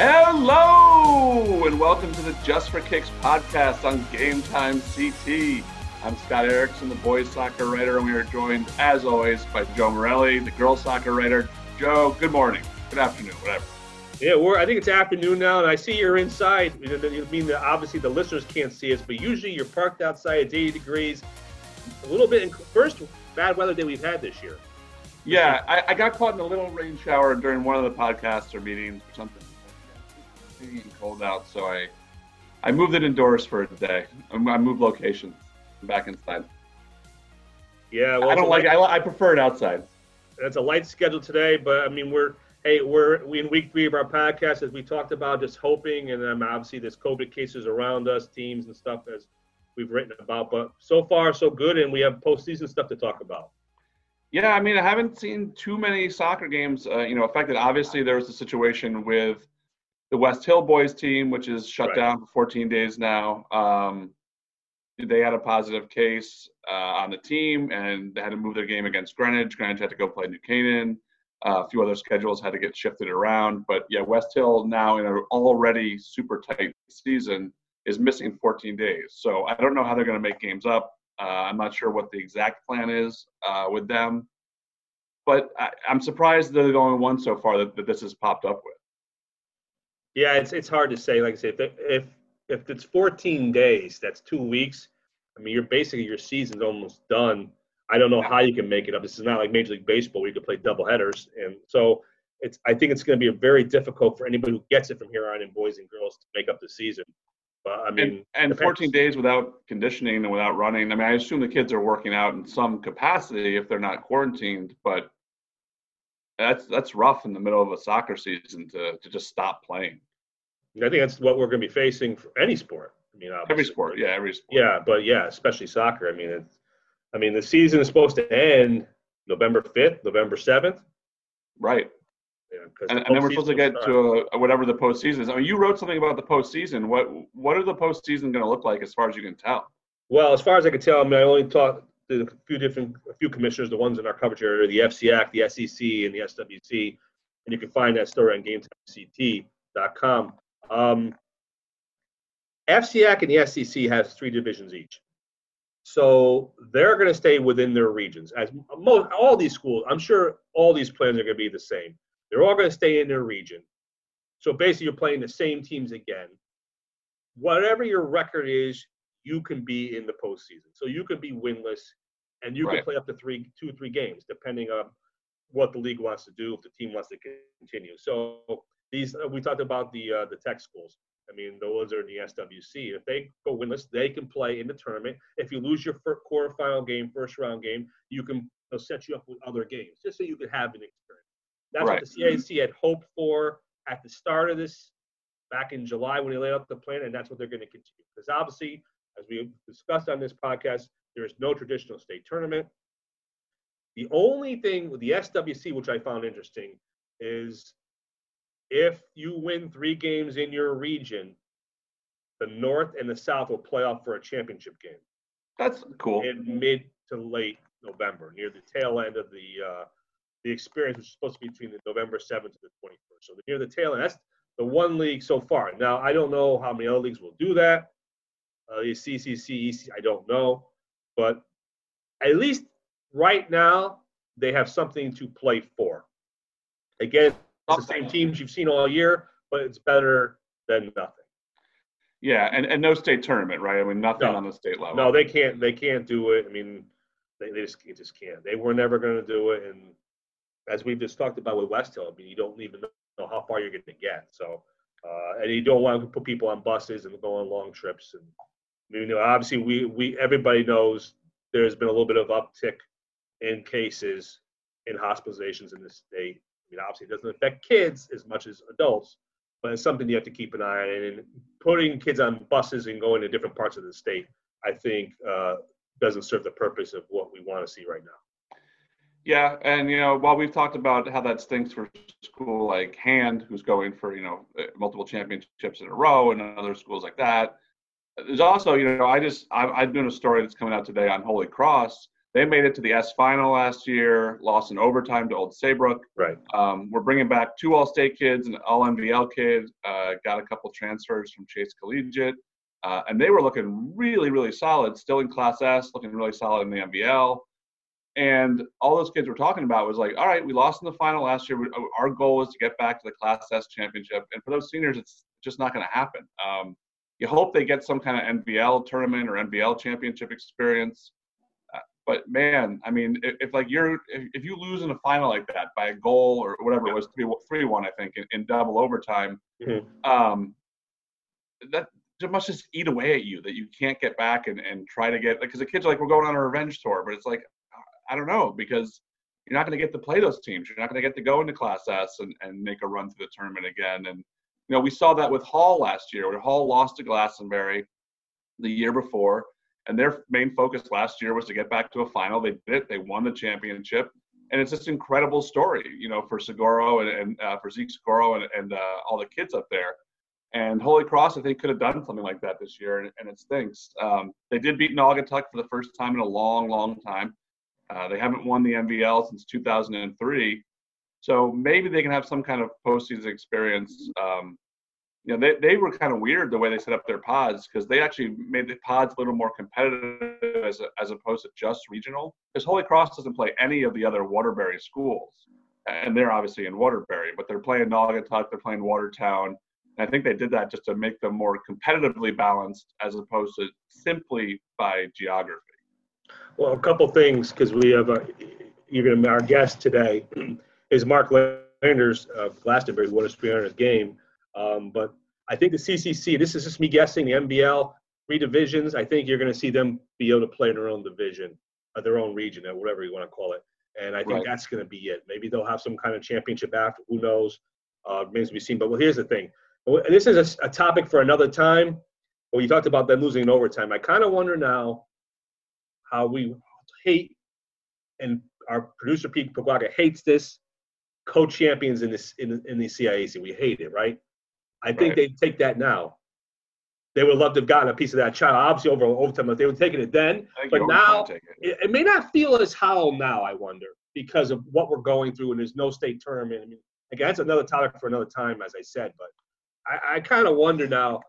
Hello, and welcome to the Just for Kicks podcast on Game Time CT. I'm Scott Erickson, the boys soccer writer, and we are joined, as always, by Joe Morelli, the girls soccer writer. Joe, good morning, good afternoon, whatever. Yeah, we're. I think it's afternoon now, and I see you're inside. I mean, that obviously the listeners can't see us, but usually you're parked outside. It's 80 degrees. A little bit. In, first bad weather day we've had this year. Yeah, I, I got caught in a little rain shower during one of the podcasts or meetings or something. Getting cold out, so I I moved it indoors for a day. I moved locations back inside. Yeah, well, I don't like. light. I, I prefer it outside. It's a light schedule today, but I mean, we're hey, we're we in week three of our podcast, as we talked about, just hoping, and um, obviously there's COVID cases around us, teams and stuff as we've written about. But so far, so good, and we have postseason stuff to talk about. Yeah, I mean, I haven't seen too many soccer games, uh, you know, affected. Obviously, there was a situation with the West Hill boys team, which is shut Right. down for 14 days now. Um, they had a positive case uh, on the team, and they had to move their game against Greenwich. Greenwich had to go play New Canaan. Uh, a few other schedules had to get shifted around, but yeah, West Hill now in an already super tight season is missing 14 days. So I don't know how they're going to make games up. Uh, I'm not sure what the exact plan is uh, with them, but I, I'm surprised they're the only one so far that, that this has popped up with. Yeah, it's it's hard to say. Like I said, if if if it's 14 days, that's two weeks. I mean, you're basically your season's almost done. I don't know how you can make it up. This is not like Major League Baseball where you can play double headers, and so it's. I think it's going to be very difficult for anybody who gets it from here on in boys and girls to make up the season. But I mean, and, and 14 days without conditioning and without running. I mean, I assume the kids are working out in some capacity if they're not quarantined, but that's that's rough in the middle of a soccer season to to just stop playing. I think that's what we're going to be facing for any sport. I mean, Every sport, yeah, every sport. Yeah, but yeah, especially soccer. I mean, it's. I mean, the season is supposed to end November 5th, November 7th. right. Yeah, And, the and then we're supposed to get to a, whatever the postseason is. I mean, you wrote something about the postseason. What what are the postseason going to look like as far as you can tell? Well, as far as I can tell, I mean, I only talked to a few different, a few commissioners, the ones in our coverage area, the FCAC, the SEC, and the SWC, and you can find that story on GameTimeCT.com. Um, FCAC and the SEC has three divisions each, so they're going to stay within their regions. As most, all these schools, I'm sure all these plans are going to be the same. They're all going to stay in their region. So basically, you're playing the same teams again. Whatever your record is, you can be in the postseason. So you can be winless, and you Right. can play up to three, two, three games, depending on what the league wants to do. If the team wants to continue. So these uh, we talked about the uh, the tech schools. I mean, those are in the SWC. If they go winless, they can play in the tournament. If you lose your first quarterfinal game, first round game, you can they'll set you up with other games just so you could have an experience. That's Right. what the CAC had hoped for at the start of this back in July when they laid out the plan, and that's what they're going to continue. Because obviously, as we discussed on this podcast, there is no traditional state tournament. The only thing with the SWC, which I found interesting, is if you win three games in your region, the North and the South will play off for a championship game That's cool. in mid to late November, near the tail end of the uh, the experience, which is supposed to be between the November 7th to the 21st. So near the tail end, that's the one league so far. Now I don't know how many other leagues will do that. Uh, the CCC, EC, I don't know, but at least right now they have something to play for. Again, the same teams you've seen all year, but it's better than nothing. Yeah, and, and no state tournament, right? I mean, nothing No. on the state level. No, they can't. They can't do it. I mean, they, they just they just can't. They were never going to do it. And as we've just talked about with West Hill, I mean, you don't even know how far you're going to get. So, uh, and you don't want to put people on buses and go on long trips. And you know, obviously, we we everybody knows there's been a little bit of uptick in cases in hospitalizations in the state. I mean, obviously, it doesn't affect kids as much as adults, but it's something you have to keep an eye on. And putting kids on buses and going to different parts of the state, I think, uh, doesn't serve the purpose of what we want to see right now. Yeah, and you know, while we've talked about how that stinks for school like Hand, who's going for you know uh, multiple championships in a row, and other schools like that, there's also you know I just I, I'm doing a story that's coming out today on Holy Cross. They made it to the S final last year, lost in overtime to Old Saybrook. Right. Um, we're bringing back two All-State kids, and an All-NVL kid, uh, got a couple transfers from Chase Collegiate, uh, and they were looking really, really solid. Still in Class S, looking really solid in the NVL. And all those kids were talking about was like, all right, we lost in the final last year. Our goal is to get back to the Class S championship. And for those seniors, it's just not going to happen. Um, you hope they get some kind of NVL tournament or NVL championship experience. But man, I mean, if, if, like you're if, if you lose in a final like that by a goal or whatever it was three three one, I think in, in double overtime, mm-hmm. um, that it must just eat away at you that you can't get back and, and try to get because the kids are like we're going on a revenge tour, but it's like I don't know because you're not going to get to play those teams. You're not going to get to go into Class S and, and make a run through the tournament again. And you know, we saw that with Hall last year, where Hall lost to Glastonbury the year before, and their main focus last year was to get back to a final. They did it. They won the championship, and it's an incredible story, you know, for Seguro and, and uh, for Zeke Seguro and, and uh, all the kids up there. And Holy Cross, I think, could have done something like that this year, and, and it stinks. Um, they did beat Naugatuck for the first time in a long, long time. Uh, they haven't won the NVL since 2003. So maybe they can have some kind of postseason experience. Um, you know, they, they were kind of weird the way they set up their pods because they actually made the pods a little more competitive as, a, as opposed to just regional. Because Holy Cross doesn't play any of the other Waterbury schools. And they're obviously in Waterbury, but they're playing Naugatuck, they're playing Watertown. And I think they did that just to make them more competitively balanced as opposed to simply by geography. Well, a couple things because we have a, to our guest today is Mark Landers of Glastonbury, won a 300th game. Um, but I think the CCC, this is just me guessing, the NVL three divisions. I think you're going to see them be able to play in their own division, or their own region, or whatever you want to call it. And I think right. that's going to be it. Maybe they'll have some kind of championship after. Who knows? Uh, remains to be seen. But well, here's the thing. And this is a, a topic for another time. When you talked about them losing in overtime, I kind of wonder now how we hate, and our producer Pete Pogwaga hates this, co-champions in this in, in the CIAC. We hate it, right? I think right. they take that now. They would love to have gotten a piece of that child, obviously over overtime, if they were taking it then. But now it. It, it. may not feel as hollow now. I wonder because of what we're going through, and there's no state tournament. I mean, again, that's another topic for another time, as I said. But I, I kind of wonder now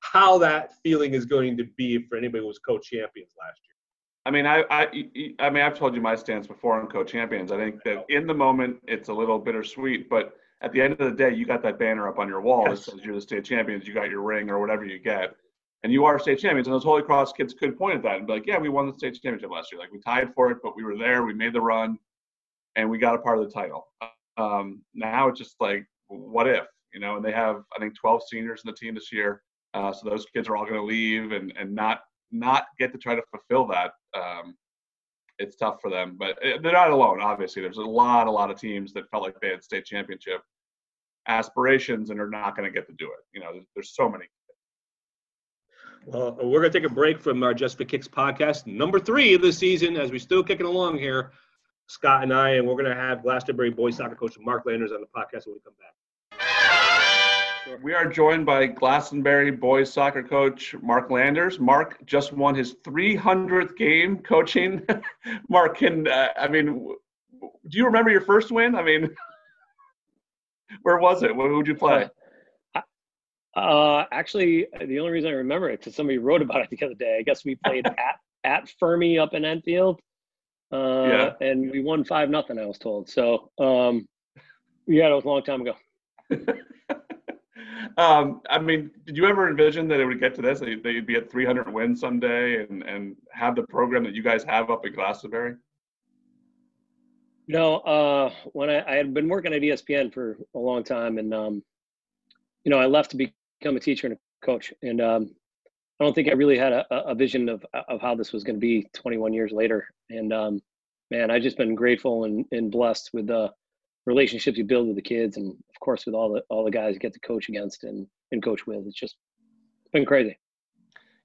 how that feeling is going to be for anybody who was co-champions last year. I mean, I, I, I mean, I've told you my stance before on co-champions. I think that in the moment it's a little bittersweet, but at the end of the day, you got that banner up on your wall yes. that says you're the state champions. You got your ring or whatever you get, and you are state champions. And those Holy Cross kids could point at that and be like, "Yeah, we won the state championship last year. Like we tied for it, but we were there. We made the run, and we got a part of the title." Um, now it's just like, what if? You know, and they have I think 12 seniors in the team this year, uh, so those kids are all going to leave and and not not get to try to fulfill that, um, it's tough for them. But eh, they're not alone. Obviously, there's a lot, a lot of teams that felt like they had state championship aspirations and are not going to get to do it. You know, there's, there's so many. Well, we're going to take a break from our Just for Kicks podcast, number three of the season, as we're still kicking along here, Scott and I, and we're going to have Glastonbury boys soccer coach Mark Landers on the podcast when we come back. We are joined by Glastonbury boys soccer coach Mark Landers. Mark just won his 300th game coaching. Mark, can uh, I mean, do you remember your first win? I mean, where was it? Where would you play? Uh, actually, the only reason I remember it because somebody wrote about it the other day. I guess we played at at Fermi up in Enfield, uh, yeah. and we won five nothing. I was told. So, um, yeah, that was a long time ago. Um, I mean, did you ever envision that it would get to this? That you'd be at 300 wins someday and and have the program that you guys have up at Glastonbury? No, uh, when I, I, had been working at ESPN for a long time, and um, you know, I left to become a teacher and a coach, and um, I don't think I really had a, a vision of of how this was going to be 21 years later. And um, man, I've just been grateful and, and blessed with the relationships you build with the kids, and of course with all the all the guys you get to coach against and and coach with. It's just it's been crazy.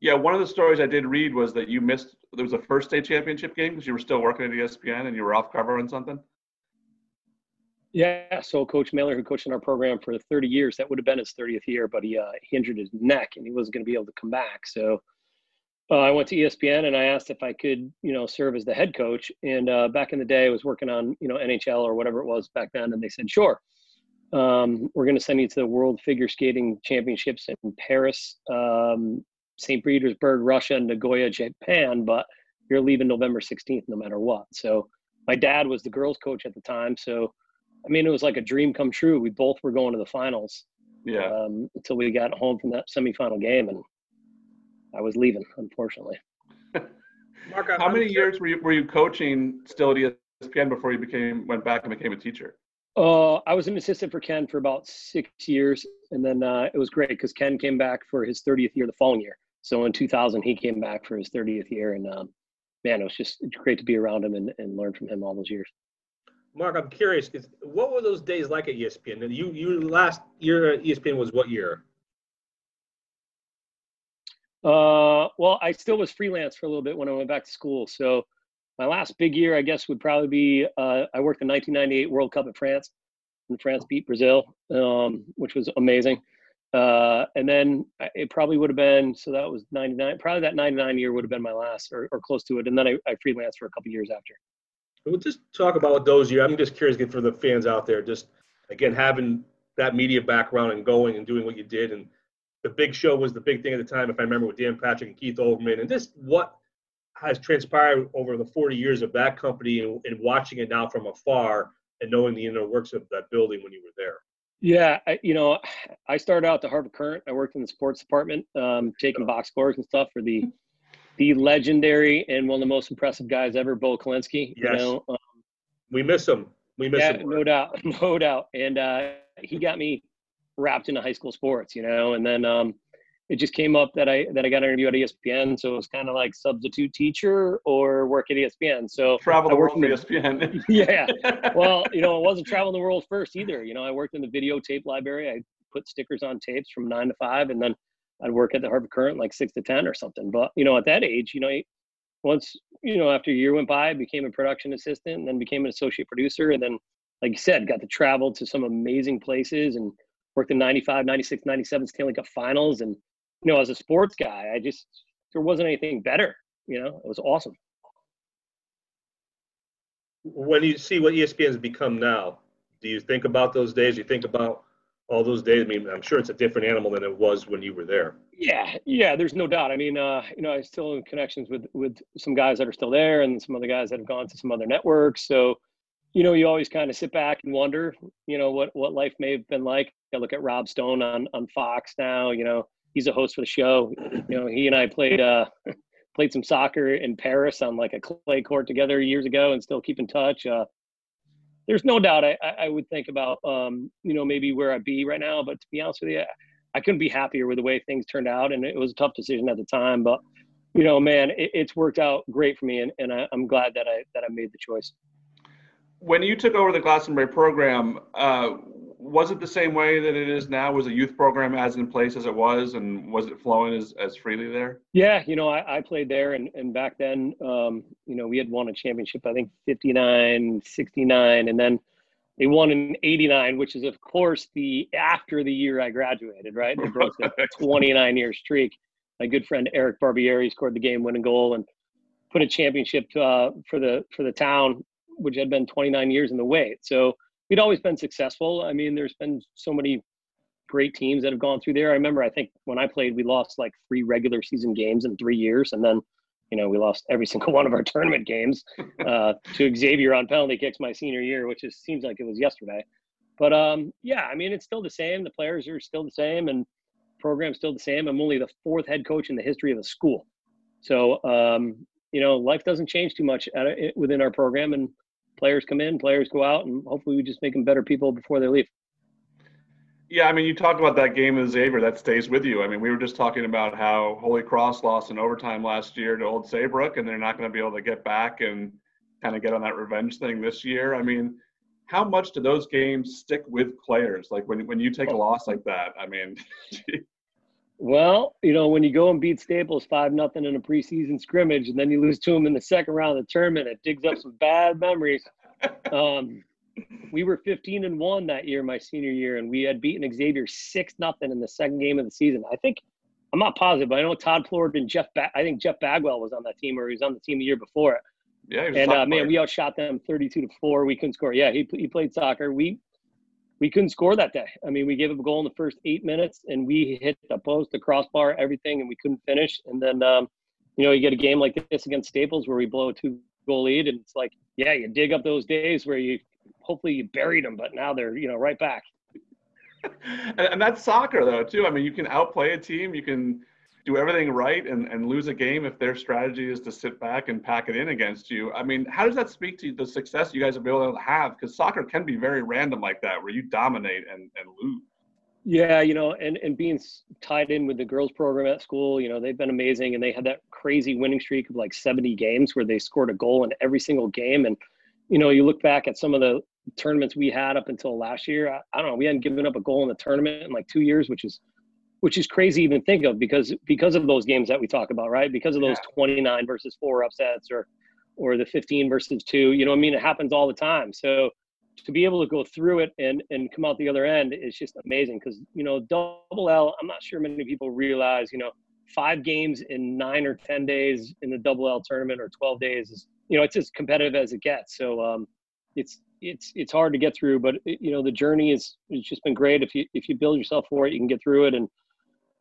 Yeah, one of the stories I did read was that you missed there was a first state championship game because you were still working at ESPN and you were off covering something. Yeah, so Coach Mailer, who coached in our program for 30 years, that would have been his 30th year, but he uh, he injured his neck and he wasn't going to be able to come back. So Uh, I went to ESPN and I asked if I could, you know, serve as the head coach. And uh, back in the day, I was working on, you know, NHL or whatever it was back then, and they said, "Sure, um, we're going to send you to the World Figure Skating Championships in Paris, um, St. Petersburg, Russia, and Nagoya, Japan, but you're leaving November 16th, no matter what." So my dad was the girls' coach at the time, so I mean, it was like a dream come true. We both were going to the finals. Yeah. Um, until we got home from that semifinal game, and I was leaving, unfortunately. Mark, how I'm many sure. years were you were you coaching still at ESPN before you became went back and became a teacher? Uh, I was an assistant for Ken for about six years, and then uh, it was great because Ken came back for his 30th year the following year. So in 2000, he came back for his 30th year, and um, man, it was just great to be around him and, and learn from him all those years. Mark, I'm curious, because what were those days like at ESPN? You you last year at ESPN was what year? Uh, well, I still was freelance for a little bit when I went back to school. So my last big year, I guess, would probably be uh, I worked the 1998 World Cup in France, and France beat Brazil, um, which was amazing. Uh, and then it probably would have been so that was 99. Probably that 99 year would have been my last, or, or close to it. And then I, I freelanced for a couple years after. We'll just talk about those years. I'm just curious for the fans out there, just again having that media background and going and doing what you did and the big show was the big thing at the time, if I remember, with Dan Patrick and Keith Olbermann. And just what has transpired over the 40 years of that company and, and, watching it now from afar and knowing the inner works of that building when you were there? Yeah, I, you know, I started out at the Hartford Courant. I worked in the sports department, um, taking box scores and stuff for the the legendary and one of the most impressive guys ever, Bo Kalinsky. Yes. You know, um, we miss him. We miss yeah, him. No doubt, no doubt. And uh, he got me wrapped into high school sports, you know, and then um, it just came up that I that I got an interview at ESPN, so it was kind of like substitute teacher or work at ESPN. So travel the world at ESPN. yeah, well, you know, it wasn't traveling the world first either. You know, I worked in the videotape library. I put stickers on tapes from nine to five, and then I'd work at the Hartford Courant like six to ten or something. But you know, at that age, you know, once you know after a year went by, I became a production assistant, and then became an associate producer, and then like you said, got to travel to some amazing places and worked in 95, 96, 97 Stanley Cup finals. And, you know, as a sports guy, I just, there wasn't anything better. You know, it was awesome. When you see what ESPN has become now, do you think about those days? You think about all those days? I mean, I'm sure it's a different animal than it was when you were there. Yeah, yeah, there's no doubt. I mean, uh, you know, I still have connections with with some guys that are still there, and some other guys that have gone to some other networks. So, you know, you always kind of sit back and wonder, you know, what what life may have been like. I look at Rob Stone on on Fox now. You know, he's a host for the show. You know, he and I played uh played some soccer in Paris on like a clay court together years ago, and still keep in touch. Uh, there's no doubt I, I would think about um, you know maybe where I'd be right now, but to be honest with you, I couldn't be happier with the way things turned out, and it was a tough decision at the time, but you know, man, it, it's worked out great for me, and, and I, am glad that I that I made the choice when you took over the Glastonbury program, uh, was it the same way that it is now? Was the youth program as in place as it was, and was it flowing as, as freely there? Yeah, you know, I, I played there, and, and back then, um, you know, we had won a championship, I think 59, 69, and then they won in 89, which is, of course, the after the year I graduated, right? They broke the 29 year streak. My good friend Eric Barbieri scored the game winning goal and put a championship uh, for the for the town which had been 29 years in the wait. So we'd always been successful. I mean, there's been so many great teams that have gone through there. I remember, I think when I played, we lost like three regular season games in three years, and then you know we lost every single one of our tournament games uh, to Xavier on penalty kicks my senior year, which is seems like it was yesterday. But um, yeah, I mean, it's still the same. The players are still the same, and program's still the same. I'm only the fourth head coach in the history of the school. So, um, you know, life doesn't change too much at, within our program, and players come in, players go out, and hopefully we just make them better people before they leave. Yeah, I mean, you talked about that game with Xavier that stays with you. I mean, we were just talking about how Holy Cross lost in overtime last year to Old Saybrook, and they're not going to be able to get back and kind of get on that revenge thing this year. I mean, how much do those games stick with players? Like when when you take a loss like that, I mean. Well, you know, when you go and beat Staples five nothing in a preseason scrimmage, and then you lose to them in the second round of the tournament, it digs up some bad memories. Um, we were 15 and one that year, my senior year, and we had beaten Xavier six nothing in the second game of the season. I think I'm not positive, but I know Todd Ford and Jeff. Ba- I think Jeff Bagwell was on that team, or he was on the team the year before it. Yeah, and uh, man, we outshot them 32 to four. We couldn't score. Yeah, he he played soccer. We we couldn't score that day. I mean, we gave up a goal in the first eight minutes, and we hit the post, the crossbar, everything, and we couldn't finish. And then, um, you know, you get a game like this against Staples where we blow a two goal lead, and it's like, yeah, you dig up those days where you hopefully you buried them, but now they're you know right back. and, and that's soccer though too. I mean, you can outplay a team, you can do everything right and, and lose a game if their strategy is to sit back and pack it in against you. I mean, how does that speak to the success you guys have been able to have? Because soccer can be very random like that, where you dominate and, and lose. Yeah, you know, and, and being tied in with the girls program at school, you know, they've been amazing. And they had that crazy winning streak of like 70 games where they scored a goal in every single game. And, you know, you look back at some of the tournaments we had up until last year. I, I don't know, we hadn't given up a goal in the tournament in like two years, which is which is crazy even think of because because of those games that we talk about, right? Because of those yeah. 29 versus four upsets or or the 15 versus two. You know, I mean, it happens all the time. So to be able to go through it and and come out the other end is just amazing because you know double L. I'm not sure many people realize. You know, five games in nine or ten days in the double L tournament or 12 days is you know it's as competitive as it gets. So um, it's it's it's hard to get through, but you know the journey is it's just been great. If you if you build yourself for it, you can get through it and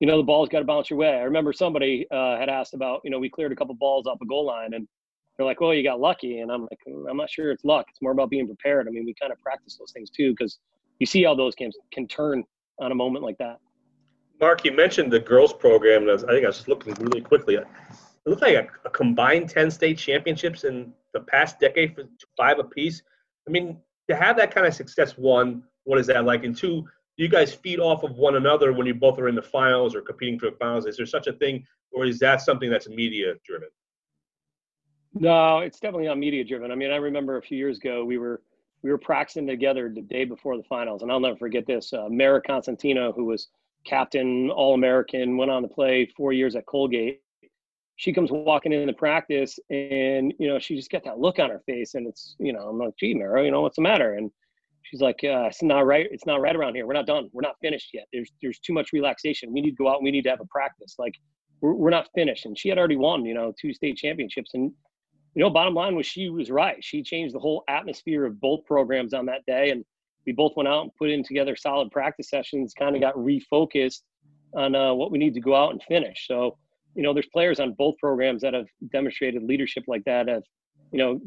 you know, the ball's got to bounce your way. I remember somebody uh, had asked about, you know, we cleared a couple balls off the goal line and they're like, well, you got lucky. And I'm like, I'm not sure it's luck. It's more about being prepared. I mean, we kind of practice those things too, because you see how those games can turn on a moment like that. Mark, you mentioned the girls program. And I, think I was looking really quickly. It looked like a, a combined 10 state championships in the past decade for five apiece. I mean, to have that kind of success, one, what is that like? And two, you guys feed off of one another when you both are in the finals or competing for the finals? Is there such a thing, or is that something that's media driven? No, it's definitely not media driven. I mean, I remember a few years ago we were we were practicing together the day before the finals, and I'll never forget this. Uh, Mara Constantino, who was captain, All American, went on to play four years at Colgate. She comes walking into practice, and you know she just got that look on her face, and it's you know I'm like, gee, Mara, you know what's the matter? And she's like, uh, it's not right. It's not right around here. We're not done. We're not finished yet. There's there's too much relaxation. We need to go out. and We need to have a practice. Like we're, we're not finished. And she had already won, you know, two state championships. And you know, bottom line was she was right. She changed the whole atmosphere of both programs on that day. And we both went out and put in together solid practice sessions. Kind of got refocused on uh, what we need to go out and finish. So you know, there's players on both programs that have demonstrated leadership like that. Have you know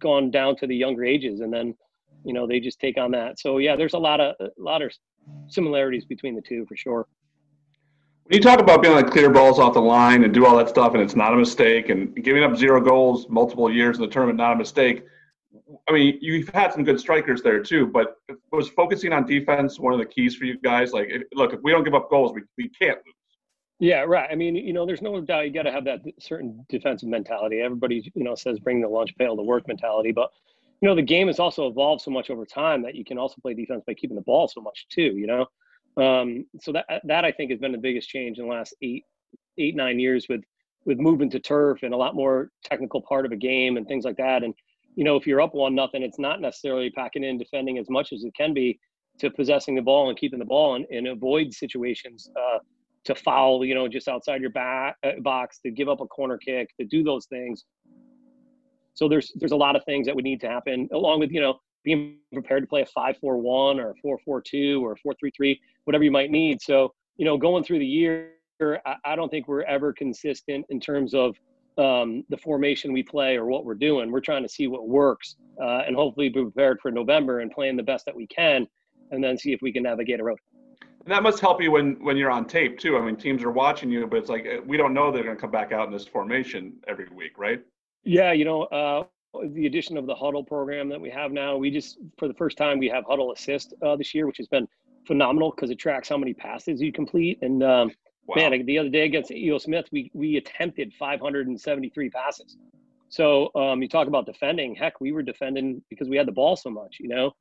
gone down to the younger ages and then you know they just take on that so yeah there's a lot of a lot of similarities between the two for sure when you talk about being able to clear balls off the line and do all that stuff and it's not a mistake and giving up zero goals multiple years in the tournament not a mistake i mean you've had some good strikers there too but was focusing on defense one of the keys for you guys like if, look if we don't give up goals we, we can't lose yeah, right. I mean, you know, there's no doubt you got to have that certain defensive mentality. Everybody, you know, says bring the lunch pail to work mentality, but you know the game has also evolved so much over time that you can also play defense by keeping the ball so much too you know? Um, so that that i think has been the biggest change in the last eight eight nine years with with moving to turf and a lot more technical part of a game and things like that. And you know if you're up one nothing it's not necessarily packing in defending as much as it can be to possessing the ball and keeping the ball and, and avoid situations uh, to foul you know just outside your back, uh, box to give up a corner kick to do those things so there's there's a lot of things that would need to happen, along with you know being prepared to play a five four one or four four two or four three three, whatever you might need. So you know, going through the year, I, I don't think we're ever consistent in terms of um, the formation we play or what we're doing. We're trying to see what works uh, and hopefully be prepared for November and playing the best that we can, and then see if we can navigate a road. And that must help you when when you're on tape too. I mean, teams are watching you, but it's like we don't know they're going to come back out in this formation every week, right? Yeah, you know, uh, the addition of the Hudl program that we have now, we just for the first time we have Hudl Assist uh, this year, which has been phenomenal because it tracks how many passes you complete. And um, wow. man, the other day against EO Smith, we we attempted 573 passes. So um, you talk about defending. Heck, we were defending because we had the ball so much, you know.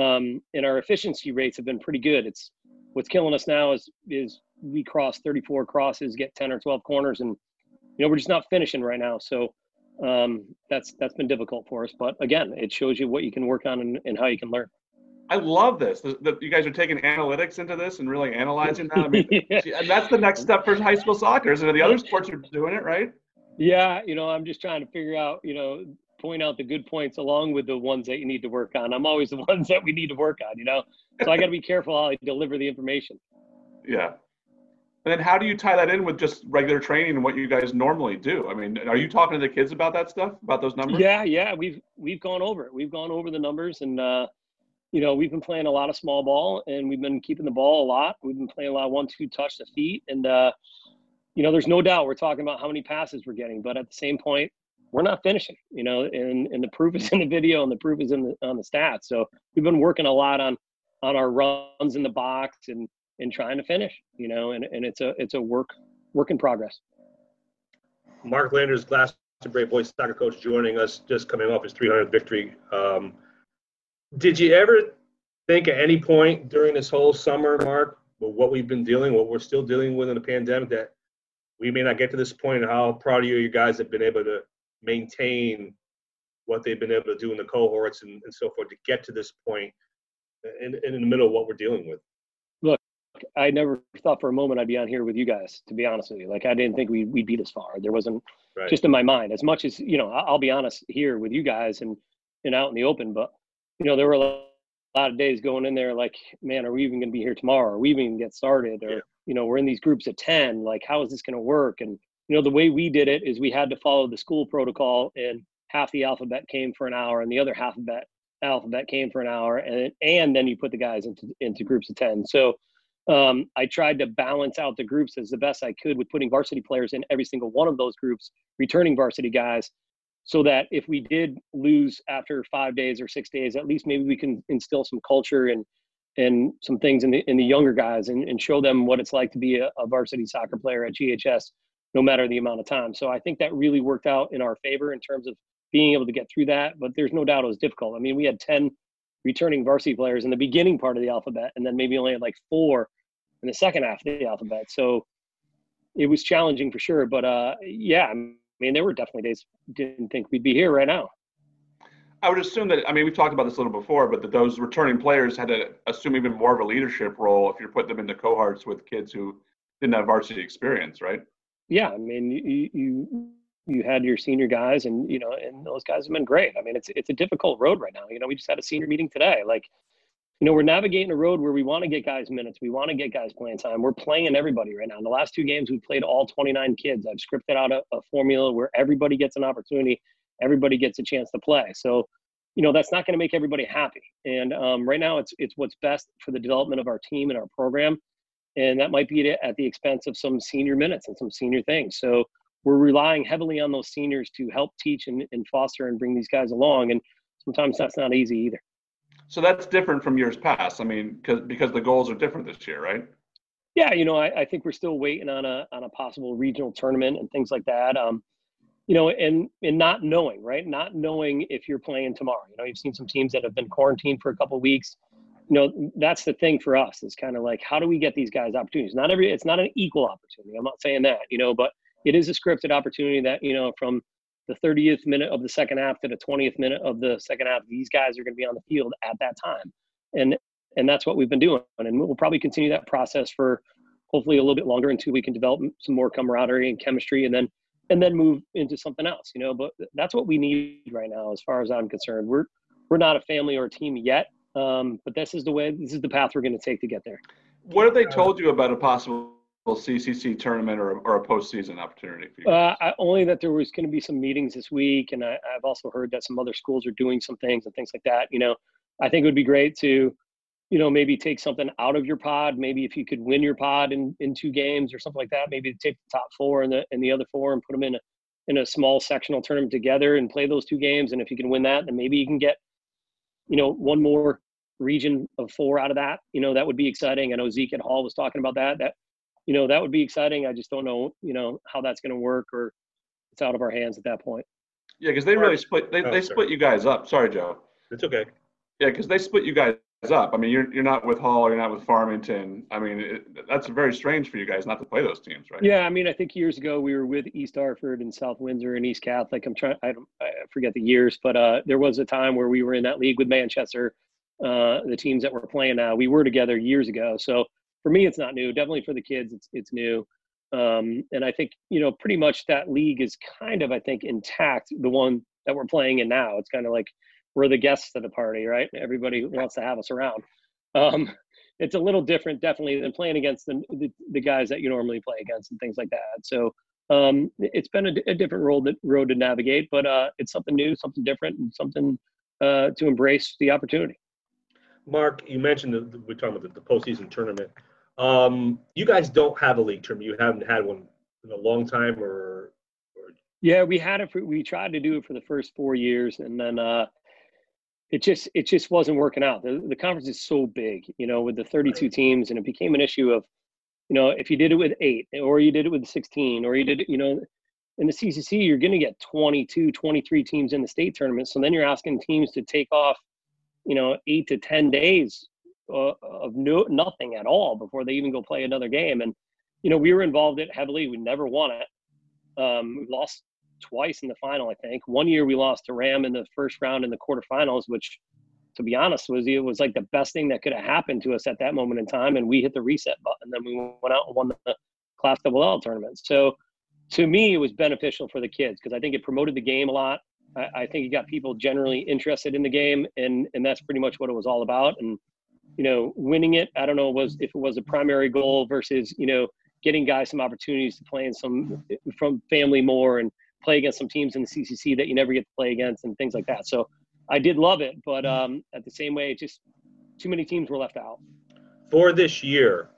Um, and our efficiency rates have been pretty good. It's what's killing us now is is we cross 34 crosses, get 10 or 12 corners, and you know we're just not finishing right now. So um, that's that's been difficult for us. But again, it shows you what you can work on and, and how you can learn. I love this. That you guys are taking analytics into this and really analyzing that. I mean, yeah. and that's the next step for high school soccer. So the other sports are doing it, right? Yeah, you know, I'm just trying to figure out, you know, point out the good points along with the ones that you need to work on. I'm always the ones that we need to work on, you know. So I got to be careful how I deliver the information. Yeah. And then how do you tie that in with just regular training and what you guys normally do? I mean, are you talking to the kids about that stuff, about those numbers? Yeah, yeah, we've we've gone over it. We've gone over the numbers and uh you know, we've been playing a lot of small ball and we've been keeping the ball a lot. We've been playing a lot of one two touch the feet and uh you know, there's no doubt we're talking about how many passes we're getting, but at the same point, we're not finishing, you know, and, and the proof is in the video and the proof is in the on the stats. So we've been working a lot on on our runs in the box and and trying to finish, you know, and, and it's a it's a work work in progress. Mark Landers, Glastonbury boys soccer coach, joining us, just coming off his 300th victory. Um, did you ever think at any point during this whole summer, Mark, with what we've been dealing, what we're still dealing with in the pandemic, that we may not get to this point, how proud of you, you guys have been able to maintain what they've been able to do in the cohorts and, and so forth to get to this point in, in the middle of what we're dealing with. I never thought for a moment I'd be on here with you guys, to be honest with you. Like, I didn't think we, we'd be this far. There wasn't right. just in my mind as much as, you know, I'll be honest here with you guys and, and out in the open, but, you know, there were a lot of days going in there like, man, are we even going to be here tomorrow? Are we even get started? Or, yeah. you know, we're in these groups of 10. Like, how is this going to work? And, you know, the way we did it is we had to follow the school protocol and half the alphabet came for an hour and the other half of that alphabet came for an hour and and then you put the guys into into groups of 10 so um, i tried to balance out the groups as the best i could with putting varsity players in every single one of those groups returning varsity guys so that if we did lose after five days or six days at least maybe we can instill some culture and and some things in the in the younger guys and, and show them what it's like to be a, a varsity soccer player at ghs no matter the amount of time so i think that really worked out in our favor in terms of being able to get through that. But there's no doubt it was difficult. I mean, we had 10 returning varsity players in the beginning part of the alphabet, and then maybe only had like four in the second half of the alphabet. So it was challenging for sure. But uh, yeah, I mean, there were definitely days didn't think we'd be here right now. I would assume that. I mean, we've talked about this a little before, but that those returning players had to assume even more of a leadership role if you're putting them into cohorts with kids who didn't have varsity experience, right? Yeah, I mean, you, you you had your senior guys and you know and those guys have been great i mean it's it's a difficult road right now you know we just had a senior meeting today like you know we're navigating a road where we want to get guys minutes we want to get guys playing time we're playing everybody right now. In the last two games we played all 29 kids. I've scripted out a, a formula where everybody gets an opportunity everybody gets a chance to play. So you know that's not going to make everybody happy. And um, right now it's it's what's best for the development of our team and our program. And that might be at the expense of some senior minutes and some senior things. So we're relying heavily on those seniors to help teach and, and foster and bring these guys along. And sometimes that's not easy either. So that's different from years past. I mean, because because the goals are different this year, right? Yeah, you know, I, I think we're still waiting on a on a possible regional tournament and things like that. Um, you know, and and not knowing, right? Not knowing if you're playing tomorrow. You know, you've seen some teams that have been quarantined for a couple weeks. You know, that's the thing for us. Is kind of like, how do we get these guys opportunities? Not every, it's not an equal opportunity. I'm not saying that, you know, but it is a scripted opportunity that you know from the 30th minute of the second half to the 20th minute of the second half these guys are going to be on the field at that time. And and that's what we've been doing. And we'll probably continue that process for hopefully a little bit longer until we can develop some more camaraderie and chemistry and then and then move into something else you know? But that's what we need right now as far as i'm concerned. We're we're not a family or a team yet um, but this is the way this is the path we're going to take to get there. What have they told you about a possible CCC tournament or, or a postseason opportunity for you? Uh, I, only that there was going to be some meetings this week, and I, have also heard that some other schools are doing some things and things like that. You know, I think it would be great to, you know, maybe take something out of your pod. Maybe if you could win your pod in, in two games or something like that. Maybe take the top four and the and the other four and put them in a in a small sectional tournament together and play those two games. And if you can win that, then maybe you can get, you know, one more region of four out of that. You know, that would be exciting. I know Zeke at Hall was talking about that. That you know, that would be exciting. I just don't know, you know, how that's going to work or it's out of our hands at that point. Yeah, because they really split. They, oh, they split you guys up. Sorry, Joe. It's okay. Yeah, because they split you guys up. I mean, you're you're not with Hall, you're not with Farmington. I mean, it, that's very strange for you guys not to play those teams, right? Yeah, I mean, I think years ago we were with East Hartford and South Windsor and East Catholic. I'm trying, I don't, I forget the years, but uh, there was a time where we were in that league with Manchester uh, the teams that we're playing now. We were together years ago, so for me, it's not new. Definitely for the kids, it's it's new. Um, and I think you know pretty much that league is kind of I think intact. The one that we're playing in now, it's kind of like we're the guests at the party, right? Everybody wants to have us around. Um, it's a little different, definitely, than playing against the, the, the guys that you normally play against and things like that. So um, it's been a, a, different road road to navigate, but uh, it's something new, something different, and something uh, to embrace the opportunity. Mark, you mentioned that we're talking about the, the postseason tournament. Um, you guys don't have a league tournament. You haven't had one in a long time, or, or... yeah, we had it. For, we tried to do it for the first four years, and then uh, it just it just wasn't working out. The, the conference is so big, you know, with the 32 teams, and it became an issue of, you know, if you did it with eight, or you did it with 16, or you did it, you know, in the CCC, you're going to get 22, 23 teams in the state tournament. So then you're asking teams to take off, you know, eight to 10 days uh, of no nothing at all before they even go play another game. And you know, we were involved in it heavily. We never won it. Um, we lost twice in the final, I think. One year we lost to RHAM in the first round in the quarterfinals, which, to be honest, was it was like the best thing that could have happened to us at that moment in time. And we hit the reset button. Then we went out and won the Class Double L tournament. So to me, it was beneficial for the kids because I think it promoted the game a lot. I, I think it got people generally interested in the game, and and that's pretty much what it was all about. And you know, winning it, I don't know, was if it was a primary goal versus you know getting guys some opportunities to play in some from family more and play against some teams in the CCC that you never get to play against and things like that. So I did love it, but um, at the same way, just too many teams were left out. For this year,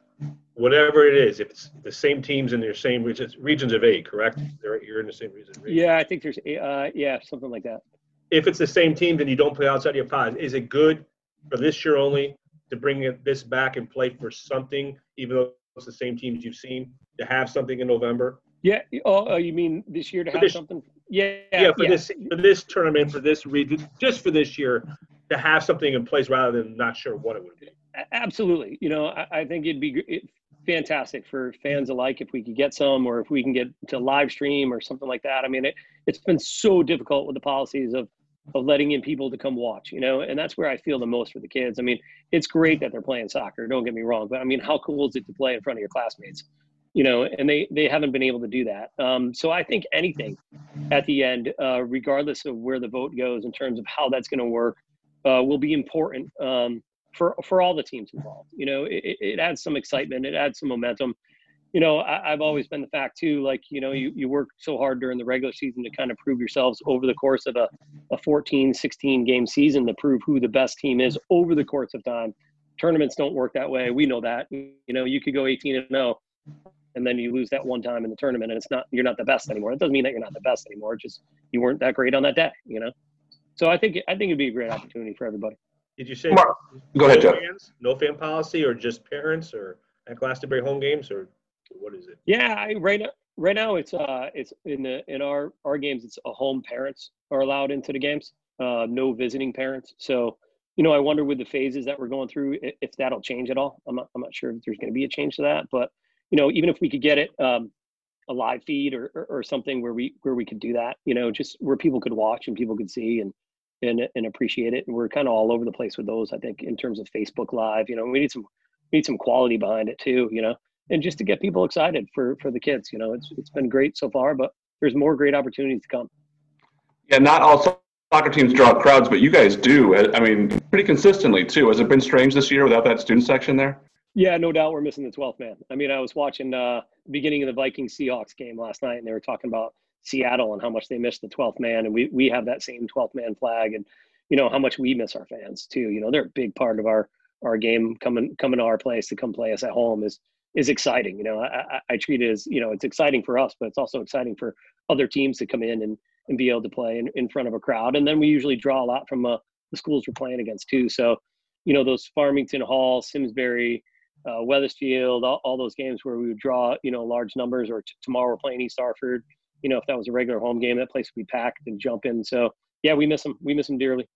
whatever it is, if it's the same teams in their same regions, regions of eight, correct? They're, you're in the same region. Yeah, I think there's, uh, yeah, something like that. If it's the same teams and you don't play outside your pod, is it good for this year only to bring this back and play for something, even though it's the same teams you've seen, to have something in November? Yeah. Oh, oh, you mean this year to have this, something? Yeah. Yeah, for yeah. this for this tournament, for this region, just for this year, to have something in place rather than not sure what it would be. Absolutely. You know, I, I think it'd be fantastic for fans alike if we could get some, or if we can get to live stream or something like that. I mean, it, it's been so difficult with the policies of of letting in people to come watch, you know, and that's where I feel the most for the kids. I mean, it's great that they're playing soccer. Don't get me wrong, but I mean, how cool is it to play in front of your classmates? you know, and they they haven't been able to do that. Um, so I think anything at the end, uh, regardless of where the vote goes in terms of how that's going to work, uh, will be important um, for for all the teams involved. You know, it, it adds some excitement, it adds some momentum. You know, I, have mm-hmm. always been the fact too, like, you know, you, mm-hmm. you work so hard during the regular season to kind of prove yourselves over the course of a, a 14, 16 game season to prove who the best team is mm-hmm. over the course of time. Tournaments don't work that way. We know that. You know, you could go 18 and 0 and then you lose that one time in the tournament and it's not you're not the best anymore. It doesn't mean that you're not the best anymore. It's just you weren't that great on that day, you know. So I think I think it'd be a great opportunity for everybody. Did you say Mark, go ahead, no Jeff. Fans, no fan policy, or just parents, or at Glastonbury home games, or what is it? Yeah, I, right now, right now it's uh it's in the in our our games it's a home parents are allowed into the games, uh, no visiting parents. So you know I wonder with the phases that we're going through if that'll change at all. I'm not I'm not sure if there's going to be a change to that, but you know, even if we could get it um, a live feed or, or, or something where we where we could do that, you know, just where people could watch and people could see and and and appreciate it. And we're kind of all over the place with those. I think in terms of Facebook Live, you know, we need some we need some quality behind it too, you know, and just to get people excited for for the kids. You know, it's it's been great so far, but there's more great opportunities to come. Yeah, not all soccer teams draw crowds, but you guys do. I mean, pretty consistently too. Has it been strange this year without that student section there? Yeah, no doubt we're missing the 12th man. I mean, I was watching uh, the beginning of the Viking Seahawks game last night, and they were talking about Seattle and how much they miss the 12th man, and we we have that same 12th man flag, and you know how much we miss our fans too. You know, they're a big part of our our game coming coming to our place to come play us at home is is exciting. You know, I, I, treat it as you know it's exciting for us, but it's also exciting for other teams to come in and and be able to play in, in front of a crowd. And then we usually draw a lot from uh, the schools we're playing against too. So, you know, those Farmington Hall, Simsbury, uh, Wethersfield, all, all, those games where we would draw, you know, large numbers. Or t- tomorrow we're playing East Hartford. You know, if that was a regular home game, that place would be packed and jump in. So yeah, we miss them. We miss them dearly.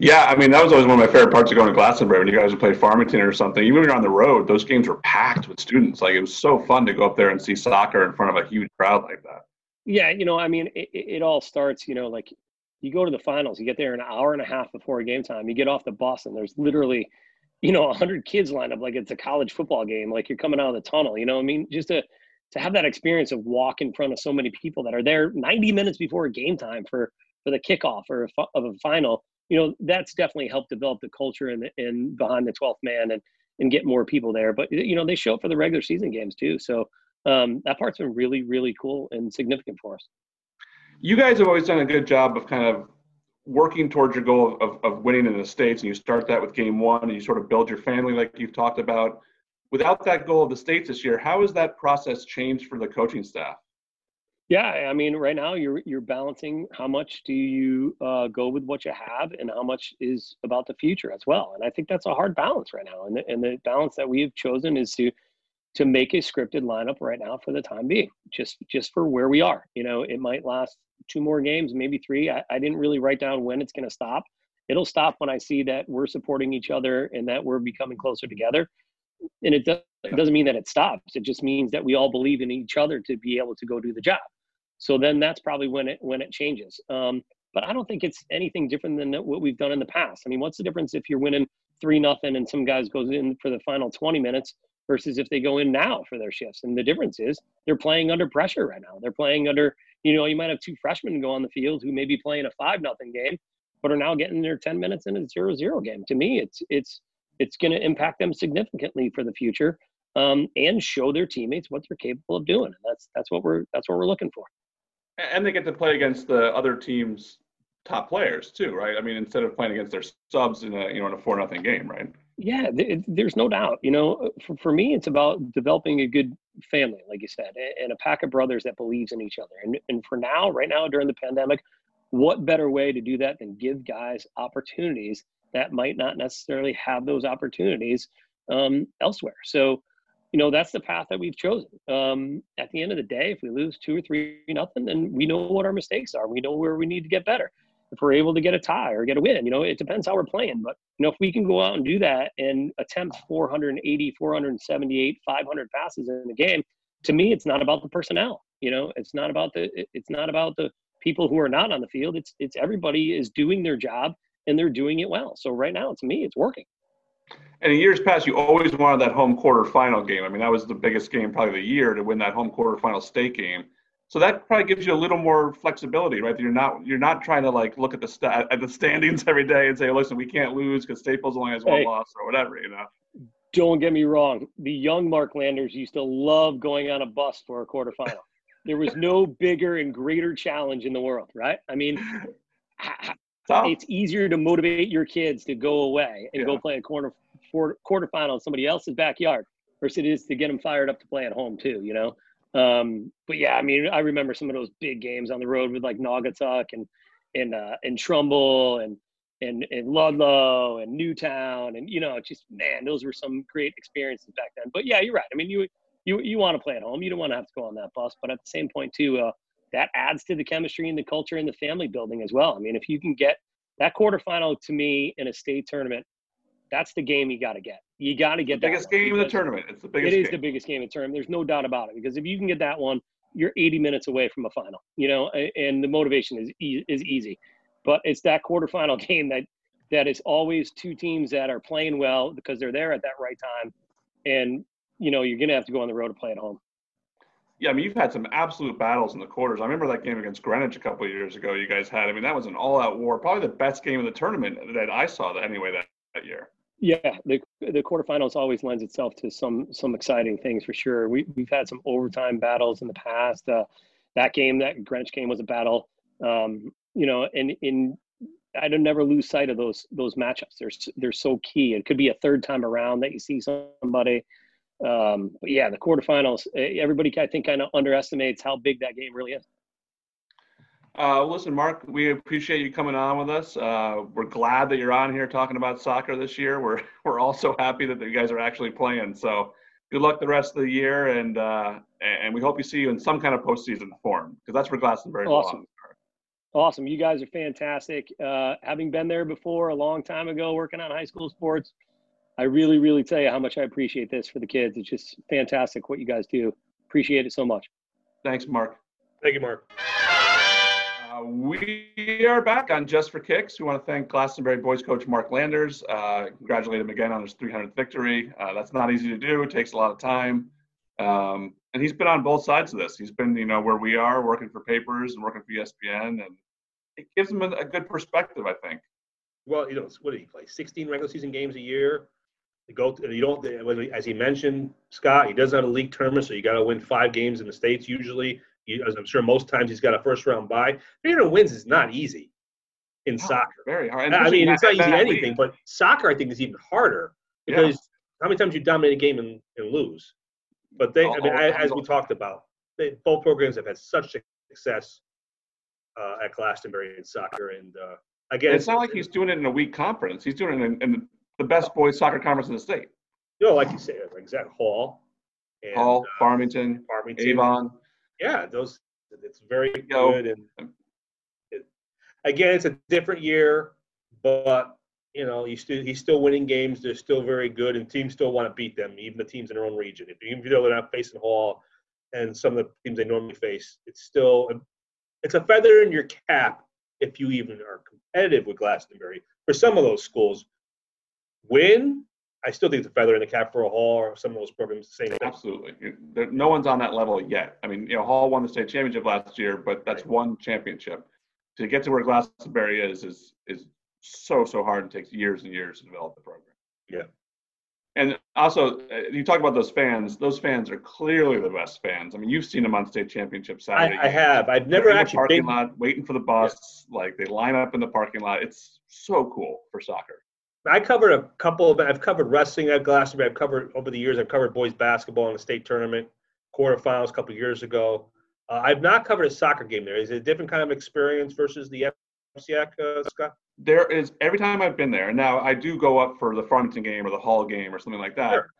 Yeah, I mean that was always one of my favorite parts of going to Glastonbury when you guys would play Farmington or something. Even when you're on the road, those games were packed with students. Like it was so fun to go up there and see soccer in front of a huge crowd like that. Yeah, you know, I mean, it, it all starts, you know, like You go to the finals, you get there an hour and a half before game time. You get off the bus, and there's literally, you know, 100 kids lined up like it's a college football game, like you're coming out of the tunnel. You know, I mean, just to to have that experience of walk in front of so many people that are there 90 minutes before game time for for the kickoff or of a final, you know, that's definitely helped develop the culture and and behind the 12th man and and get more people there. But you know, they show up for the regular season games too. So um, that part's been really, really cool and significant for us. You guys have always done a good job of kind of working towards your goal of, of winning in the states, and you start that with game one, and you sort of build your family like you've talked about. Without that goal of the states this year, how has that process changed for the coaching staff? Yeah, I mean, right now you're you're balancing how much do you uh, go with what you have, and how much is about the future as well. And I think that's a hard balance right now. And the, and the balance that we've chosen is to to make a scripted lineup right now for the time being, just just for where we are. You know, it might last two more games, maybe three. I, I didn't really write down when it's going to stop. It'll stop when I see that we're supporting each other and that we're becoming closer together. And it, does, it doesn't mean that it stops. It just means that we all believe in each other to be able to go do the job. So then that's probably when it when it changes. Um, but I don't think it's anything different than what we've done in the past. I mean, what's the difference if you're winning three nothing and some guys goes in for the final 20 minutes versus if they go in now for their shifts? And the difference is they're playing under pressure right now. They're playing under, you know, you might have two freshmen go on the field who may be playing a five nothing game, but are now getting their 10 minutes in a zero zero game. To me, it's it's it's going to impact them significantly for the future um, and show their teammates what they're capable of doing. And that's that's what we're that's what we're looking for and they get to play against the other team's top players too, right? I mean, instead of playing against their subs in a you know in a four nothing game, right? Yeah, there's no doubt. You know, for, for me, it's about developing a good family, like you said, and a pack of brothers that believes in each other. And and for now, right now during the pandemic, what better way to do that than give guys opportunities that might not necessarily have those opportunities um, elsewhere? So you know that's the path that we've chosen. Um, at the end of the day, if we lose two or three nothing, then we know what our mistakes are. We know where we need to get better. If we're able to get a tie or get a win, you know, it depends how we're playing. But you know, if we can go out and do that and attempt 480, 478, 500 passes in a game, to me, it's not about the personnel. You know, it's not about the it's not about the people who are not on the field. It's it's everybody is doing their job and they're doing it well. So right now, to me, it's working. And in years past, you always wanted that home quarterfinal game. I mean, that was the biggest game probably of the year to win that home quarterfinal state game. So that probably gives you a little more flexibility, right? You're not you're not trying to like look at the st- at the standings every day and say, listen, we can't lose because Staples only has one hey, loss or whatever, you know. Don't get me wrong. The young Mark Landers used to love going on a bus for a quarterfinal. there was no bigger and greater challenge in the world, right? I mean, it's easier to motivate your kids to go away and yeah. go play a corner for, quarterfinal in somebody else's backyard versus it is to get them fired up to play at home too. You know. Um, but yeah, I mean, I remember some of those big games on the road with like Naugatuck and and uh, and Trumbull and and and Ludlow and Newtown and you know, just man, those were some great experiences back then. But yeah, you're right. I mean, you you you want to play at home. You don't want to have to go on that bus. But at the same point too, uh, that adds to the chemistry and the culture and the family building as well. I mean, if you can get that quarterfinal to me in a state tournament that's the game you got to get. You got to get the biggest game of the tournament. It's the biggest. It is game. the biggest game in the tournament. There's no doubt about it. Because if you can get that one, you're 80 minutes away from a final. You know, and the motivation is is easy. But it's that quarterfinal game that that is always two teams that are playing well because they're there at that right time, and you know you're gonna have to go on the road to play at home. Yeah, I mean, you've had some absolute battles in the quarters. I remember that game against Greenwich a couple of years ago. You guys had. I mean, that was an all-out war. Probably the best game of the tournament that I saw. That anyway that, that year. Yeah, the the quarterfinals always lends itself to some some exciting things for sure. We we've had some overtime battles in the past. Uh, that game, that Greenwich game, was a battle. Um, you know, and in I don't never lose sight of those those matchups. They're they're so key. It could be a third time around that you see somebody. Um, but yeah, the quarterfinals. Everybody I think kind of underestimates how big that game really is. Uh, listen, Mark, we appreciate you coming on with us. Uh, we're glad that you're on here talking about soccer this year. We're we're also happy that you guys are actually playing. So good luck the rest of the year, and uh, and we hope you see you in some kind of postseason form because that's where Glastonbury awesome. Awesome. You guys are fantastic. Uh, having been there before a long time ago, working on high school sports, I really, really tell you how much I appreciate this for the kids. It's just fantastic what you guys do. Appreciate it so much. Thanks, Mark. Thank you, Mark. Uh, we are back on Just for Kicks. We want to thank Glastonbury boys coach Mark Landers. Uh, congratulate him again on his 300th victory. Uh, that's not easy to do. It takes a lot of time. Um, and he's been on both sides of this. He's been, you know, where we are, working for papers and working for ESPN, and it gives him a, a good perspective, I think. Well, you know, what did he play? 16 regular season games a year. Go, to, you don't, as he mentioned, Scott, he doesn't have a league tournament, so you got to win five games in the states usually. As I'm sure most times he's got a first round bye. 300 wins is not easy in Oh, soccer. Very hard. And I mean, it's not easy anything, but soccer I think is even harder Yeah. because how many times you dominate a game and, and lose? But they, I mean, all- as we talked about, they, both programs have had such success uh, at Glastonbury in soccer, and uh, again, It's not like he's doing it in a weak conference. He's doing it in, in the best boys soccer conference in the state. you know, like you say, exact Hall, and, Hall, uh, Farmington, Farmington, Avon. yeah, those it's very good. And it, again, it's a different year, but you know, you still he's still winning games. They're still very good, and teams still want to beat them, even the teams in their own region. If even though they're not facing Hall and some of the teams they normally face, it's still it's a feather in your cap if you even are competitive with Glastonbury. For some of those schools, win. I still think it's a feather in the cap for a Hall or some of those programs. Same thing. Absolutely. There, no one's on that level yet. I mean, you know, Hall won the state championship last year, but that's one championship. To get to where Glastonbury is, is is so so hard and takes years and years to develop the program. Yeah. And also, uh, you talk about those fans. Those fans are clearly the best fans. I mean, you've seen them on state championship Saturday. I, I have. I've never actually parking been. lot waiting for the bus. Like they line up in the parking lot. It's so cool for soccer. I covered a couple of. I've covered wrestling at Glastonbury. I've covered over the years. I've covered boys basketball in the state tournament quarterfinals a couple years ago. Uh, I've not covered a soccer game there. Is it a different kind of experience versus the FCIAC, uh, Scott? there is every time I've been there, now I do go up for the Farmington game or the Hall game or something like that. Sure.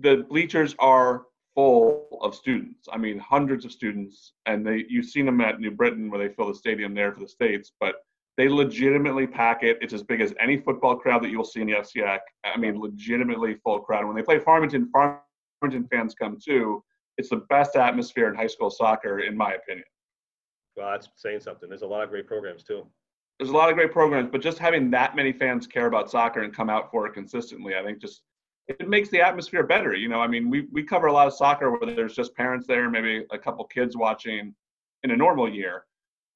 The bleachers are full of students. I mean, hundreds of students, and they you've seen them at New Britain where they fill the stadium there for the states, but they legitimately pack it. It's as big as any football crowd that you'll see in the FCIAC. I mean, legitimately full crowd. When they play Farmington, Farmington fans come too. It's the best atmosphere in high school soccer, in my opinion. Well, that's saying something. There's a lot of great programs too. there's a lot of great programs, but just having that many fans care about soccer and come out for it consistently, I think just it makes the atmosphere better. You know, I mean, we we cover a lot of soccer where there's just parents there, maybe a couple kids watching in a normal year.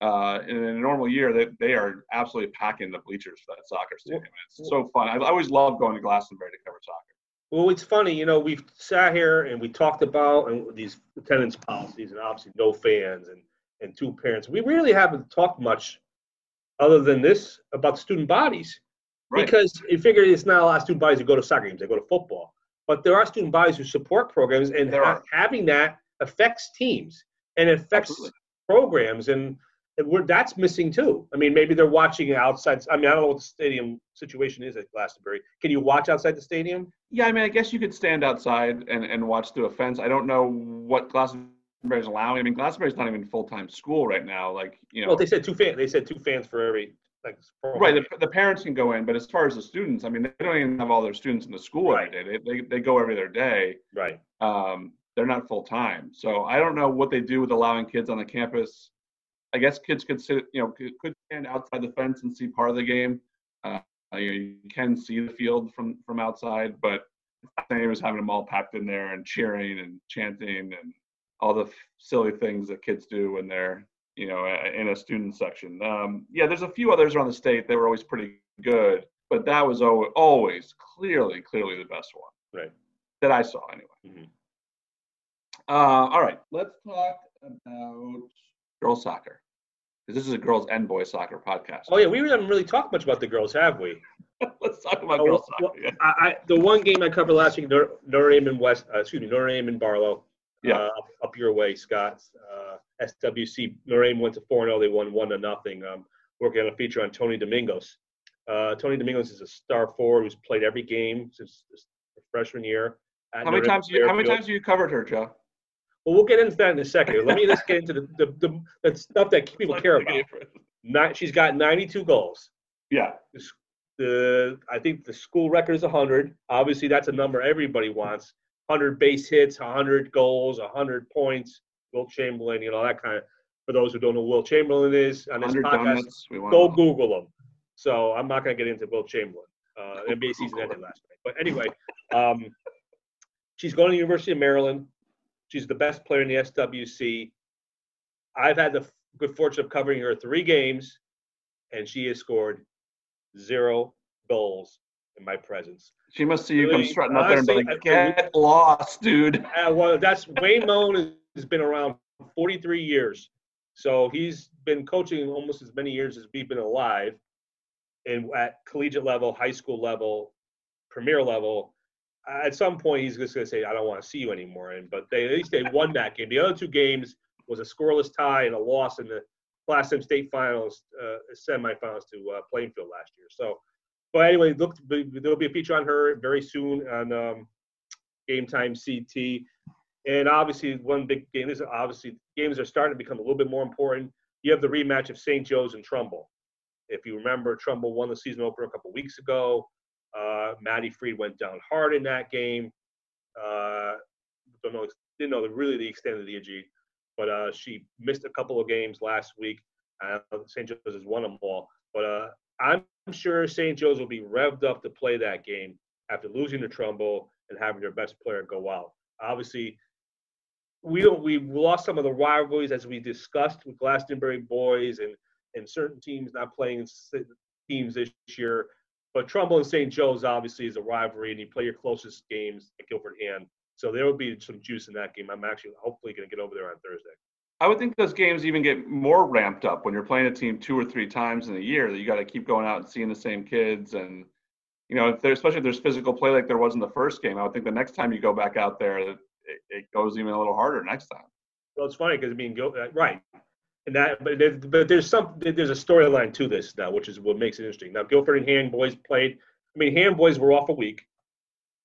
Uh, in a normal year, they, they are absolutely packing the bleachers for that soccer stadium. It's so fun. I, I always love going to Glastonbury to cover soccer. Well, it's funny, you know, we've sat here and we talked about and these attendance policies and obviously no fans and, and two parents. We really haven't talked much other than this about student bodies. Right. Because you figure it's not a lot of student bodies who go to soccer games, they go to football. But there are student bodies who support programs, and ha- having that affects teams and affects Absolutely. programs. And, that's missing too. I mean, maybe they're watching outside. I mean, I don't know what the stadium situation is at Glastonbury. Can you watch outside the stadium? Yeah, I mean, I guess you could stand outside and, and watch through a fence. I don't know what Glastonbury's allowing. I mean, Glastonbury's not even full time school right now. Like, you know, Well, they said two fans. They said two fans for every like. for Right, the, the parents can go in, but as far as the students, I mean, they don't even have all their students in the school Right. every day. They, they, they go every other day. right. Um, they're not full time, so I don't know what they do with allowing kids on the campus. I guess kids could sit, you know, could, could stand outside the fence and see part of the game. Uh, you, can see the field from from outside, but it's not the same as having them all packed in there and cheering and chanting and all the f- silly things that kids do when they're you know in a student section. Um, yeah, there's a few others around the state that were always pretty good, but that was al- always clearly clearly the best one Right. that I saw anyway. Mhm. Uh, all right, let's talk about girls soccer. 'Cause This is a girls and boys soccer podcast. Oh yeah, we haven't really talked much about the girls, have we? let's talk about Oh, girls well, soccer. yeah. I, I, the one game I covered last week, Notre, Notre Dame and West, uh, excuse me, Notre Dame and Barlow. Yeah. Uh, up, up your way, Scott. Uh, SWC. Notre Dame went to 4-0 They won one to nothing. Um, working on a feature on Tony Domingos. Uh, Tony Domingos is a star forward who's played every game since his freshman year. How many times you how many times you covered her, Joe? Well, we'll get into that in a second. Let me just get into the, the, the, the stuff that people care about. Not, she's got 92 goals. Yeah, The I think the school record is 100. Obviously, that's a number everybody wants. 100 base hits, 100 goals, 100 points. Wilt Chamberlain, you know that kind of. For those who don't know who Wilt Chamberlain is on this podcast, donuts. We want go Google him. So I'm not going to get into Wilt Chamberlain. Uh, NBA season ended last night. But anyway, um, she's going to the University of Maryland. She's the best player in the SWC. I've had the good fortune of covering her three games, and she has scored zero goals in my presence. She must see you come Really, strutting up there and be like, "Get lost, dude." Uh, well, that's Wayne Moan has been around 43 years, so he's been coaching almost as many years as we've been alive, and at collegiate level, high school level, premier level. At some point, he's just going to say, "I don't want to see you anymore." And but they at least they won that game. The other two games was a scoreless tie and a loss in the Class M state finals, uh, semifinals to uh, Plainfield last year. So, but anyway, look, there'll be a feature on her very soon on um, Game Time CT. And obviously, one big game is obviously games are starting to become a little bit more important. You have the rematch of St. Joe's and Trumbull. If you remember, Trumbull won the season opener a couple weeks ago. Uh, Maddie Freed went down hard in that game. Uh, don't know, didn't know the, really the extent of the injury, but uh, she missed a couple of games last week. Uh, St. Joe's has won them all, but uh, I'm sure St. Joe's will be revved up to play that game after losing to Trumbull and having their best player go out. Obviously, we don't we lost some of the rivalries as we discussed with Glastonbury boys and and certain teams not playing teams this year. But Trumbull and St. Joe's obviously is a rivalry, and you play your closest games at Guilford Hand. So there will be some juice in that game. I'm actually hopefully going to get over there on Thursday. I would think those games even get more ramped up when you're playing a team two or three times in a year. That you got to keep going out and seeing the same kids, and you know, if there, especially if there's physical play like there was in the first game. I would think the next time you go back out there, it, it goes even a little harder next time. Well, it's funny because I mean, go, uh, right, and that, but there, but there's some there's a storyline to this now, which is what makes it interesting. Now, Guilford and Hand boys played. I mean, Hand boys were off a week,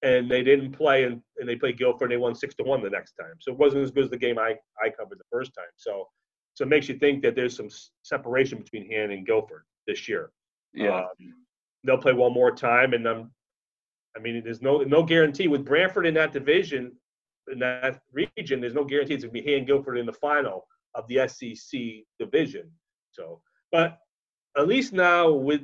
and they didn't play, and, and they played Guilford, and they won six to one the next time. So it wasn't as good as the game I I covered the first time. So so it makes you think that there's some separation between Hand and Guilford this year. Yeah, Um, they'll play one more time, and um, I mean, there's no no guarantee with Branford in that division, in that region. There's no guarantee it's going to be Hand Guilford in the final of the SCC division. So, but at least now with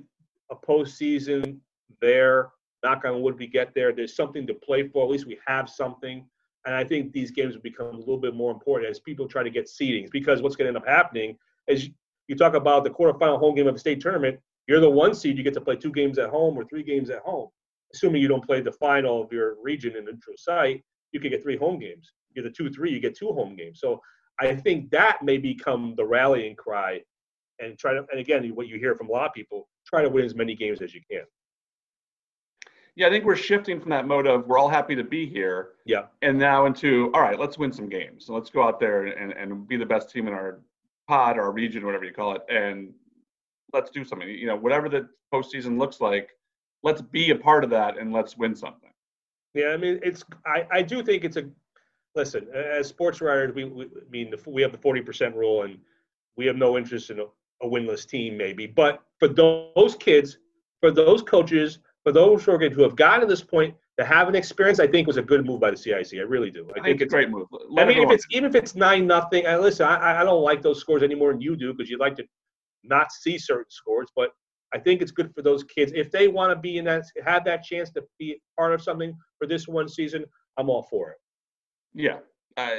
a postseason there, knock on wood, we get there. There's something to play for. At least we have something. And I think these games will become a little bit more important as people try to get seedings. Because what's going to end up happening is you talk about the quarterfinal home game of the state tournament. You're the one seed. You get to play two games at home or three games at home. Assuming you don't play the final of your region in the neutral site, you could get three home games. You get the two, three, you get two home games. So I think that may become the rallying cry, and try to. And again, what you hear from a lot of people, try to win as many games as you can. yeah. I think we're shifting from that mode of we're all happy to be here, Yeah, and now into all right, let's win some games. So let's go out there and and be the best team in our pod, our region, whatever you call it, and let's do something. You know, whatever the postseason looks like, let's be a part of that and let's win something. yeah. I mean, it's. I I do think it's a. Listen, as sports writers, we, we I mean, the, we have the forty percent rule, and we have no interest in a, a winless team, maybe. But for those kids, for those coaches, for those who have gotten to this point to have an experience, I think was a good move by the CIAC. I really do. I, think it's a great move. I mean, if everyone- it's even if it's nine nothing, I listen. I, I don't like those scores any more than you do because you'd like to not see certain scores. But I think it's good for those kids if they want to be in that, have that chance to be part of something for this one season. I'm all for it. Yeah. Uh,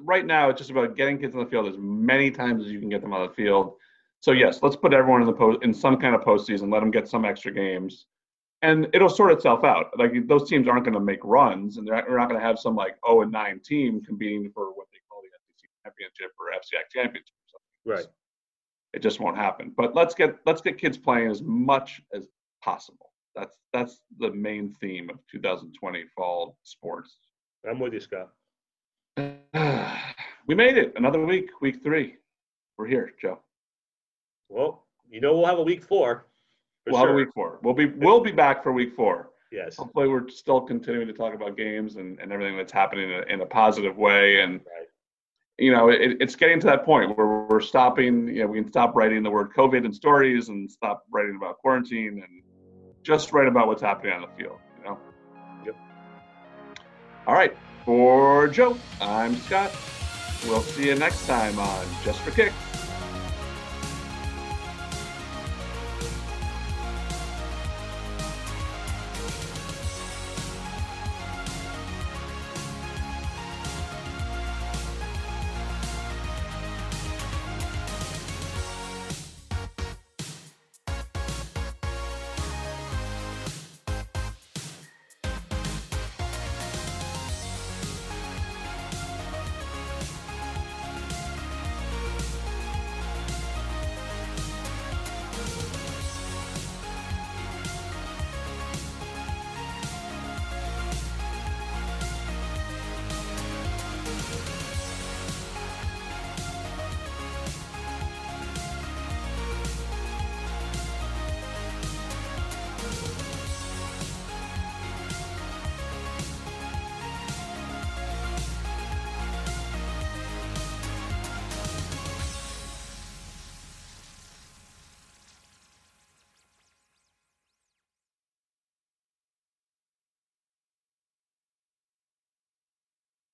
right now, it's just about getting kids on the field as many times as you can get them on the field. So yes, let's put everyone in the post in some kind of postseason. Let them get some extra games, and it'll sort itself out. Like those teams aren't going to make runs, and they're not, not going to have some like 0 and 9 team competing for what they call the SCC championship or FCX championship. or something. Right. It just won't happen. But let's get let's get kids playing as much as possible. That's that's the main theme of 2020 fall sports. I'm with you, Scott. we made it another week, week three. We're here, Joe. Well, you know we'll have a week four. For we'll sure. have a week four. We'll be we'll be back for week four. Yes. Hopefully, we're still continuing to talk about games and, and everything that's happening in a, in a positive way. And Right. you know, it, it's getting to that point where we're stopping. You know, we can stop writing the word COVID in stories and stop writing about quarantine and just write about what's happening on the field. All right. For Joe, I'm Scott. We'll see you next time on Just for Kicks.